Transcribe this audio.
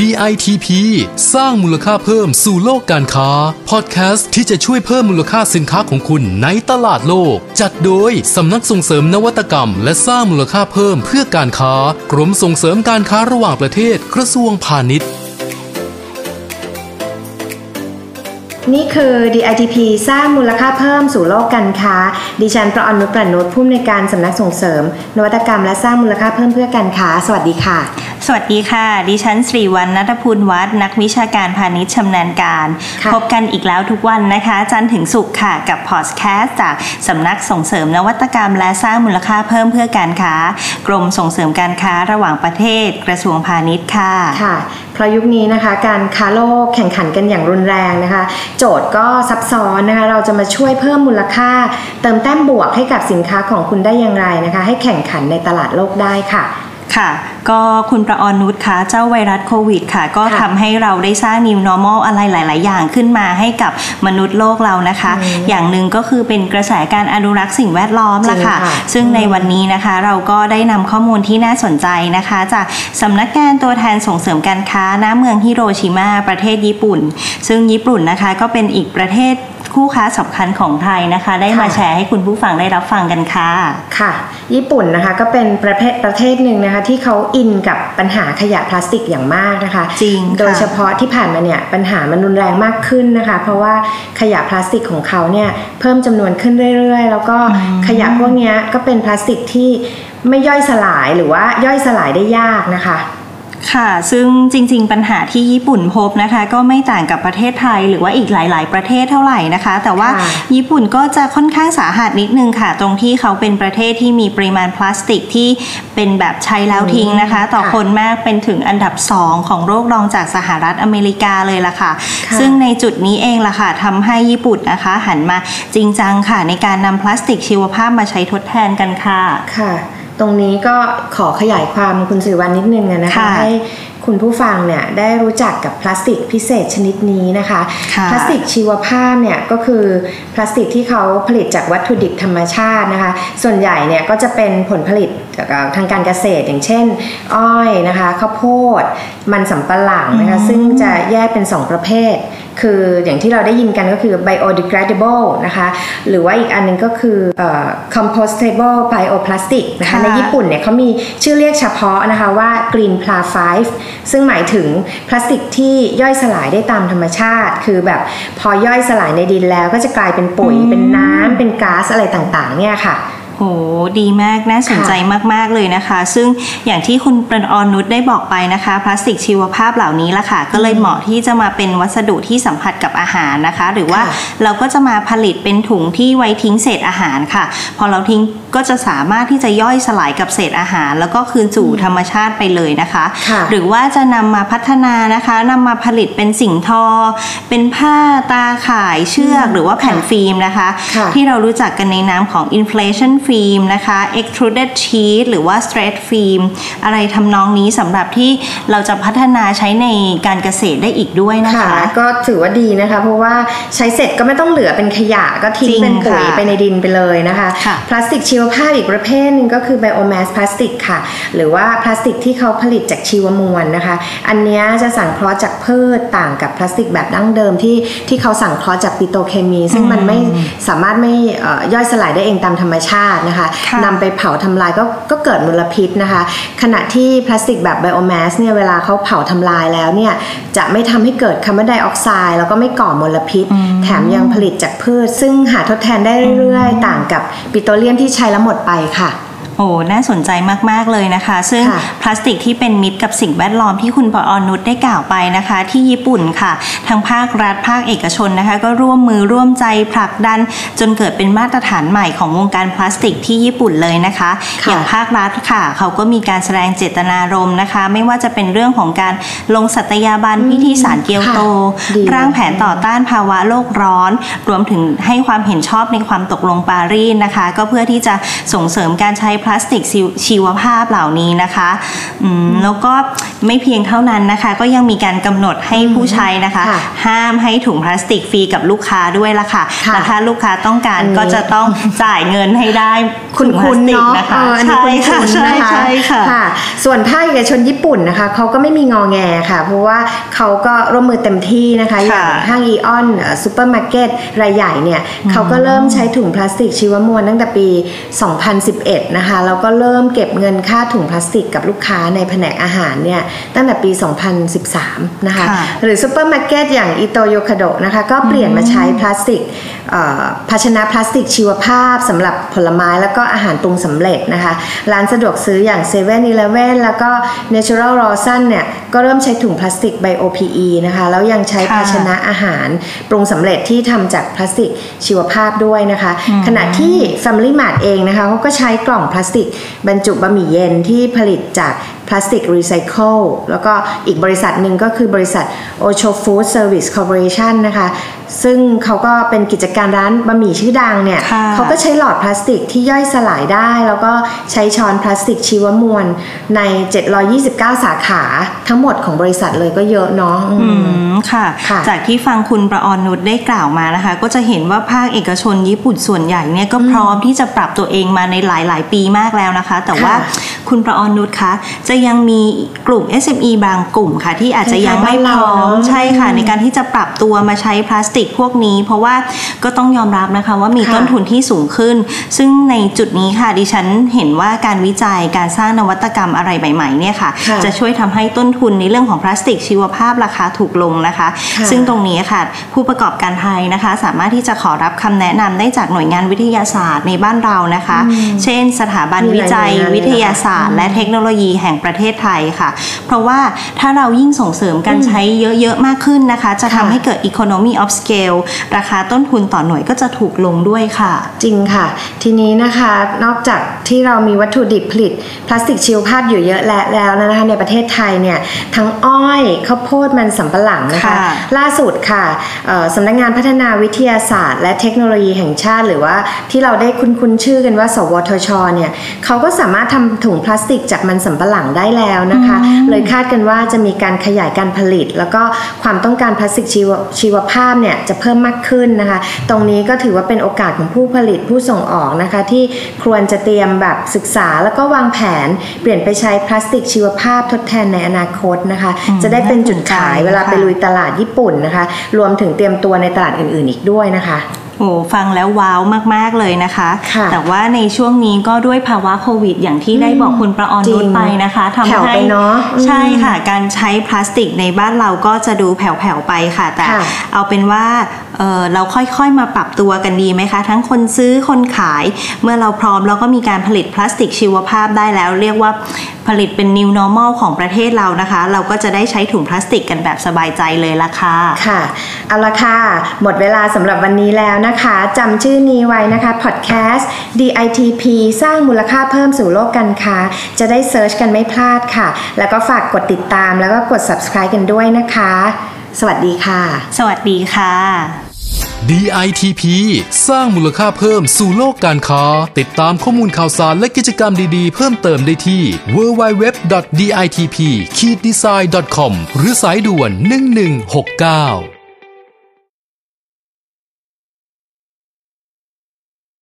DITP สร้างมูลค่าเพิ่มสู่โลกการค้า พอดแคสต์ที่จะช่วยเพิ่มมูลค่าสินค้าของคุณในตลาดโลก จัดโดยสำนักส่งเสริมนวัตกรรม และสร้างมูลค่าเพิ่มเพื่อการค้า กรมส่งเสริมการค้าระหว่างประเทศกระทรวงพาณิชย์ นี่คือ DITP สร้างมูลค่าเพิ่มสู่โลกการค้า ดิฉันประอนุประนุษผู้อำนวยการสำนักส่งเสริม นวัตกรรมและสร้างมูลค่าเพิ่มเพื่อการค้า สวัสดีค่ะ สวัสดีค่ะ ดิฉันสรีวันนัทพูลวัฒน์นักวิชาการพาณิชย์ชำนาญการค่ะพบกันอีกแล้วทุกวันนะคะ จันทร์ถึงศุกร์ค่ะ กับพอดแคสต์จากสำนักส่งเสริมนวัตกรรม และสร้างมูลค่าเพิ่มเพื่อการค้า กรมส่งเสริมการค้าระหว่างประเทศ กระทรวงพาณิชย์ค่ะค่ะเพราะยุคนี้นะคะการค้าโลกแข่งขันกันอย่างรุนแรงนะคะ โจทย์ก็ซับซ้อนนะคะเราจะมาช่วยเพิ่มมูลค่า เติมแต้มบวกให้กับสินค้าของคุณได้อย่างไรนะคะ ให้แข่งขันในตลาดโลกได้ค่ะ ค่ะ ก็คุณประออนุชค่ะเจ้าไวรัสโควิดค่ะ ก็ค่ะทำให้เราได้สร้าง new normal อะไรหลาย ๆ อย่างขึ้นมาให้กับมนุษย์โลกเรานะคะอืมอย่างหนึ่งก็คือเป็นกระแสการอนุรักษ์สิ่งแวดล้อมละค่ะจริงค่ะซึ่งในวันนี้นะคะเราก็ได้นำข้อมูลที่น่าสนใจนะคะ จากสำนักงานตัวแทนส่งเสริมการค้าณเมืองฮิโรชิมาประเทศญี่ปุ่น ซึ่งญี่ปุ่นนะคะก็เป็นอีกประเทศ คู่ค้าสำคัญของไทยนะคะ ได้มาค่ะแชร์ให้คุณผู้ฟังได้รับฟังกันค่ะ ค่ะ ญี่ปุ่นนะคะก็เป็นประเภทประเทศหนึ่งนะคะ ที่เขาอินกับปัญหาขยะพลาสติกอย่างมากนะคะ จริงค่ะโดยเฉพาะที่ผ่านมาเนี่ยปัญหามันรุนแรงมากขึ้นนะคะ เพราะว่าขยะพลาสติกของเขาเนี่ยเพิ่มจำนวนขึ้นเรื่อย ๆ แล้วก็ขยะพวกเนี้ยก็เป็นพลาสติกที่ไม่ย่อยสลายหรือว่าย่อยสลายได้ยากนะคะ ค่ะ ซึ่งจริง ๆ ปัญหาที่ญี่ปุ่นพบนะคะ ก็ไม่ต่างกับประเทศไทยหรือว่าอีกหลาย ๆ ประเทศเท่าไหร่นะคะ แต่ว่าค่ะญี่ปุ่นก็จะค่อนข้างสาหัสนิดนึงค่ะ ตรงที่เขาเป็นประเทศที่มีปริมาณพลาสติกที่เป็นแบบใช้แล้วทิ้งนะคะ ต่อค่ะคนมากเป็นถึงอันดับ 2 ของโลกรองจากสหรัฐอเมริกาเลยล่ะค่ะค่ะ ซึ่งในจุดนี้เองล่ะค่ะทำให้ญี่ปุ่นนะคะ หันมาจริงจังค่ะในการนำพลาสติกชีวภาพมาใช้ทดแทนกันค่ะค่ะ ตรงนี้ก็ขอขยายความคุณสิริวัลนิดนึงอะนะคะค่ะให้ คุณผู้ฟังเนี่ยได้รู้จักกับพลาสติกพิเศษชนิดนี้นะคะค่ะพลาสติกชีวภาพเนี่ยก็คือพลาสติกที่เขาผลิตจากวัตถุดิบธรรมชาตินะคะ ส่วนใหญ่เนี่ยก็จะเป็นผลผลิตจากทางการเกษตรอย่างเช่น อ้อยนะคะข้าวโพด มันสำปะหลังนะคะอืมซึ่งจะแยกเป็น 2 ประเภท คืออย่างที่เราได้ยินกันก็คือ biodegradable นะคะหรือว่าอีกอันหนึงก็คือเอ่อ compostable bioplastic นะคะค่ะในญี่ปุ่นเนี่ยเขามีชื่อเรียกเฉพาะนะคะว่า green pla 5ซึ่งหมายถึงพลาสติกที่ย่อยสลายได้ตามธรรมชาติ คือแบบพอย่อยสลายในดินแล้วก็จะกลายเป็นปุ๋ยเป็นน้ำเป็นก๊าซอะไรต่างๆ เนี่ยค่ะโหดีมากน่าสนใจมากๆเลยนะคะ ซึ่งอย่างที่คุณประออนุชได้บอกไปนะคะ พลาสติกชีวภาพเหล่านี้ละค่ะ ก็เลยเหมาะที่จะมาเป็นวัสดุที่สัมผัสกับอาหารนะคะ หรือว่าค่ะเราก็จะมาผลิตเป็นถุงที่ไว้ทิ้งเศษอาหารค่ะ พอเราทิ้ง ก็จะสามารถที่จะย่อยสลายกับเศษอาหาร แล้วก็คืนสู่ธรรมชาติไปเลยนะคะค่ะหรือว่าจะนำมาพัฒนานะคะนำมาผลิตเป็นสิ่งทอ เป็นผ้าตาข่ายเชือกหรือว่าแผ่นฟิล์มนะคะค่ะที่เรารู้จักกันในนามของ inflation film นะคะ extruded sheet หรือว่า stretch film อะไรทำนองนี้สำหรับที่เราจะพัฒนาใช้ในการเกษตรได้อีกด้วยนะคะก็ถือว่าดีนะคะ เพราะว่าใช้เสร็จก็ไม่ต้องเหลือเป็นขยะก็ทิ้งจริงเป็นปุ๋ยค่ะไปในดินไปเลยนะคะค่ะพลาสติกชีวภาพอีกประเภทหนึ่งก็คือ biomass พลาสติกค่ะ หรือว่าพลาสติกที่เขาผลิตจากชีวมวลนะคะ อันเนี้ยจะสังเคราะห์จากพืชต่างกับพลาสติกแบบดั้งเดิมที่ที่เขาสังเคราะห์จากปิโตรเคมี ซึ่งมันไม่สามารถไม่เอ่อย่อยสลายได้เองตามธรรมชาตินะคะค่ะนำไปเผาทำลายก็ก็เกิดมลพิษนะคะ ขณะที่พลาสติกแบบไบโอแมสเนี่ยเวลาเขาเผาทำลายแล้วเนี่ยจะไม่ทำให้เกิดคาร์บอนไดออกไซด์แล้วก็ไม่ก่อมลพิษ แถมยังผลิตจากพืช ซึ่งหาทดแทนได้เรื่อยๆ ต่างกับปิโตรเลียมที่ใช้และหมดไปค่ะ โอ้น่าสนใจมาก ๆ เลยนะคะ ซึ่งค่ะพลาสติกที่เป็นมิตรกับสิ่งแวดล้อมที่คุณปออนุชได้กล่าวไปนะคะ ที่ญี่ปุ่นค่ะ ทางภาครัฐภาคเอกชนนะคะ ก็ร่วมมือร่วมใจผลักดัน จนเกิดเป็นมาตรฐานใหม่ของวงการพลาสติกที่ญี่ปุ่นเลยนะคะค่ะอย่างภาครัฐค่ะ เขาก็มีการแสดงเจตนารมณ์นะคะ ไม่ว่าจะเป็นเรื่องของการลงสัตยาบันพิธีสารเกียวโตค่ะดีร่างแผนต่อต้านภาวะโลกร้อน รวมถึงให้ความเห็นชอบในความตกลงปารีสนะคะ ก็เพื่อที่จะส่งเสริมการใช้พลาสติกชีวภาพเหล่านี้นะคะอืมแล้วก็ไม่เพียงเท่านั้นนะคะ ก็ยังมีการกำหนดให้ผู้ใช้นะคะค่ะห้ามให้ถุงพลาสติกฟรีกับลูกค้าด้วยละค่ะค่ะและถ้าลูกค้าต้องการอันนี้ก็จะต้องจ่ายเงินให้ได้คุณถุงพลาคุณสติกเนาะนะคะเอออันนี้ใช่คุณค่ะคุณใช่นะคะใช่ค่ะค่ะ ส่วนภาคเอกชนญี่ปุ่นนะคะเขาก็ไม่มีงอแงค่ะ เพราะว่าเขาก็ร่วมมือเต็มที่นะคะอย่างห้างอีออนซูเปอร์มาร์เก็ตรายใหญ่เนี่ยเขาก็เริ่มใช้ถุงพลาสติกชีวมวลตั้งแต่ปี 2011 นะคะแล้วก็เริ่มเก็บเงินค่าถุงพลาสติกกับลูกค้าในแผนกอาหารเนี่ยตั้งแต่ปี 2013 นะคะค่ะหรือซูเปอร์มาร์เก็ตอย่างอิโตโยคาโดะนะคะก็เปลี่ยนมาใช้พลาสติกเอ่อ ภาชนะพลาสติกชีวภาพสำหรับผลไม้แล้วก็อาหารปรุงสำเร็จนะคะ ร้านสะดวกซื้ออย่าง7 e เ e ่ e อแล้วก็ Natural r o s o n เนี่ย ก็เริ่มใช้ถุงพลาสติกไบโอ PE นะคะ แล้วยังใช้ค่ะภาชนะอาหารปรุงสำเร็จที่ทำจากพลาสติกชีวภาพด้วยนะคะ ขณะที่ Family Mart เองนะคะเขาก็ใช้กล่องพลาสติกบรรจุบะหมี่เย็นที่ผลิตจากพลาสติกรีไซเคิลแล้วก็อีกบริษัทหนึ่งก็คือบริษัท Ocho Food Service Corporation นะคะซึ่งเขาก็เป็นกิจการร้านบะหมี่ชื่อดังเนี่ยค่ะเขาก็ใช้หลอดพลาสติกที่ย่อยสลายได้ แล้วก็ใช้ช้อนพลาสติกชีวมวลใน 729 สาขาทั้งหมดของบริษัทเลยก็เยอะเนาะอืมอืมค่ะค่ะจากที่ฟังคุณประออนนุชได้กล่าวมานะคะ ก็จะเห็นว่าภาคเอกชนญี่ปุ่นส่วนใหญ่เนี่ยก็พร้อมที่จะปรับตัวเองมาในหลาย ๆ ปีมากแล้วนะคะ แต่ว่าค่ะคุณประออนนุชคะจะยังมีกลุ่ม SME บางกลุ่มค่ะ ที่อาจจะยังไม่พร้อมคล้ายๆบ้านเราเนอะใช่ค่ะ ในการที่จะปรับตัวมาใช้พลาสติกพวกนี้ เพราะว่าก็ต้องยอมรับนะคะว่ามีค่ะต้นทุนที่สูงขึ้น ซึ่งในจุดนี้ค่ะดิฉันเห็นว่าการวิจัยการสร้างนวัตกรรมอะไรใหม่ๆเนี่ยค่ะค่ะจะช่วยทำให้ต้นทุนในเรื่องของพลาสติกชีวภาพราคาถูกลงนะคะค่ะซึ่งตรงนี้ค่ะ ผู้ประกอบการไทยนะคะ สามารถที่จะขอรับคำแนะนำได้จากหน่วยงานวิทยาศาสตร์ในบ้านเรานะคะ เช่น สถาบันมีหลายวิจัยหน่วยงานเลยวิทยาศาสตร์ และเทคโนโลยีแห่งประเทศไทยค่ะ เพราะว่าถ้าเรายิ่งส่งเสริมการใช้เยอะๆมากขึ้นนะคะ จะทำค่ะให้เกิด economy of scale ราคาต้นทุนต่อหน่วยก็จะถูกลงด้วยค่ะ จริงค่ะ ทีนี้นะคะนอกจากที่เรามีวัตถุดิบผลิตพลาสติกชีวภาพอยู่เยอะและแล้วนะคะในประเทศไทยเนี่ยทั้งอ้อยข้าวโพดมันสำปะหลังนะคะค่ะล่าสุดค่ะเอ่อสำนักงานพัฒนาวิทยาศาสตร์ และเทคโนโลยีแห่งชาติ หรือว่าที่เราได้คุ้นๆชื่อกันว่า สวทชเนี่ยเขาก็สามารถทำถุงพลาสติกจากมันสำปะหลังได้แล้วนะคะ เลยคาดกันว่าจะมีการขยายการผลิต แล้วก็ความต้องการพลาสติกชีวชีวภาพเนี่ยจะเพิ่มมากขึ้นนะคะ ตรงนี้ก็ถือว่าเป็นโอกาสของผู้ผลิตผู้ส่งออกนะคะ ที่ควรจะเตรียมแบบศึกษาแล้วก็วางแผนเปลี่ยนไปใช้พลาสติกชีวภาพทดแทนในอนาคตนะคะ จะได้เป็นจุดขายเวลาไปลุยตลาดญี่ปุ่นนะคะ รวมถึงเตรียมตัวในตลาดอื่นๆ อีกด้วยนะคะ โอ้ฟังแล้วว้าวมาก ๆ เลยนะคะค่ะแต่ว่าในช่วงนี้ก็ด้วยภาวะโควิด อย่างที่ได้บอกคุณประออนจรินุงชไปนะคะทำแผ่วให้ไปเนอะอืมใช่ค่ะ การใช้พลาสติกในบ้านเราก็จะดูแผ่ว ๆ ไปค่ะ แต่ค่ะเอาเป็นว่าเอ่อเราค่อย ๆ มาปรับตัวกันดีไหมคะ ทั้งคนซื้อคนขาย เมื่อเราพร้อมเราก็มีการผลิตพลาสติกชีวภาพได้แล้ว เรียกว่าผลิตเป็น new normal ของประเทศเรานะคะ เราก็จะได้ใช้ถุงพลาสติกกันแบบสบายใจเลยละค่ะค่ะเอาละค่ะหมดเวลาสำหรับวันนี้แล้วนะคะจำชื่อนี้ไว้นะคะ podcast DITP สร้างมูลค่าเพิ่มสู่โลกการค้า จะได้เซิร์ชกันไม่พลาดค่ะ แล้วก็ฝากกดติดตามแล้วก็กด subscribe กันด้วยนะคะ สวัสดีค่ะ สวัสดีค่ะ DITP สร้างมูลค่าเพิ่มสู่โลกการค้า ติดตามข้อมูลข่าวสารและกิจกรรมดีๆ เพิ่มเติมได้ที่ www.ditp-design.com หรือสายด่วน 1169